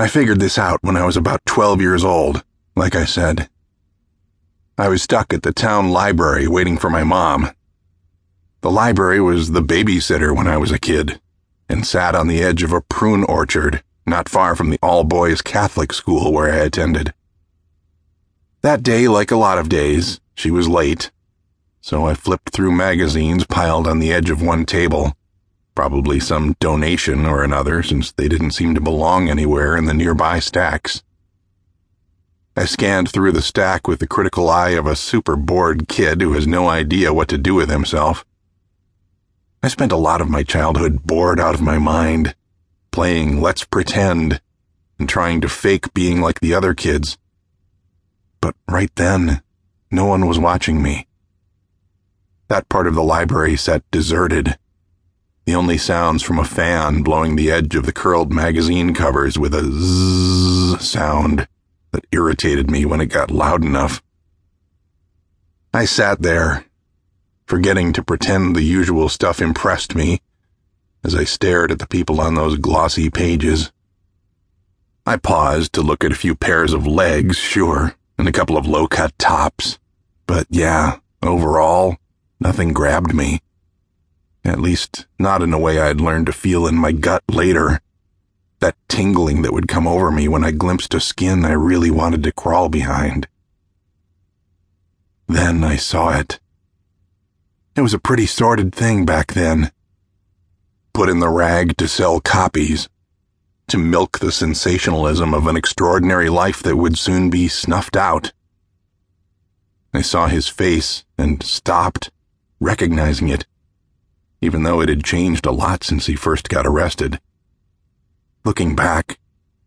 I figured this out when I was about 12 years old, like I said. I was stuck at the town library waiting for my mom. The library was the babysitter when I was a kid and sat on the edge of a prune orchard not far from the all boys Catholic school where I attended. That day, like a lot of days, she was late, so I flipped through magazines piled on the edge of one table, probably some donation or another, since they didn't seem to belong anywhere in the nearby stacks. I scanned through the stack with the critical eye of a super bored kid who has no idea what to do with himself. I spent a lot of my childhood bored out of my mind, playing Let's Pretend and trying to fake being like the other kids. But right then, no one was watching me. That part of the library sat deserted. The only sounds from a fan blowing the edge of the curled magazine covers with a zzz sound that irritated me when it got loud enough. I sat there, forgetting to pretend the usual stuff impressed me as I stared at the people on those glossy pages. I paused to look at a few pairs of legs, sure, and a couple of low cut tops, but yeah, overall, nothing grabbed me. At least, not in a way I'd learned to feel in my gut later that tingling that would come over me when I glimpsed a skin I really wanted to crawl behind. Then I saw it. It was a pretty sordid thing back then. Put in the rag to sell copies, to milk the sensationalism of an extraordinary life that would soon be snuffed out. I saw his face and stopped, recognizing it, even though it had changed a lot since he first got arrested. Looking back,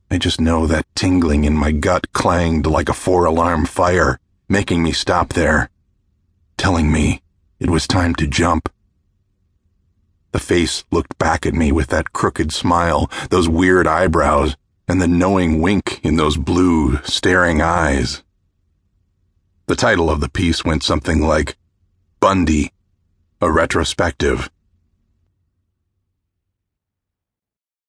I just know that tingling in my gut clanged like a four alarm fire, making me stop there, telling me it was time to jump. The face looked back at me with that crooked smile, those weird eyebrows, and the knowing wink in those blue, staring eyes. The title of the piece went something like Bundy, a retrospective.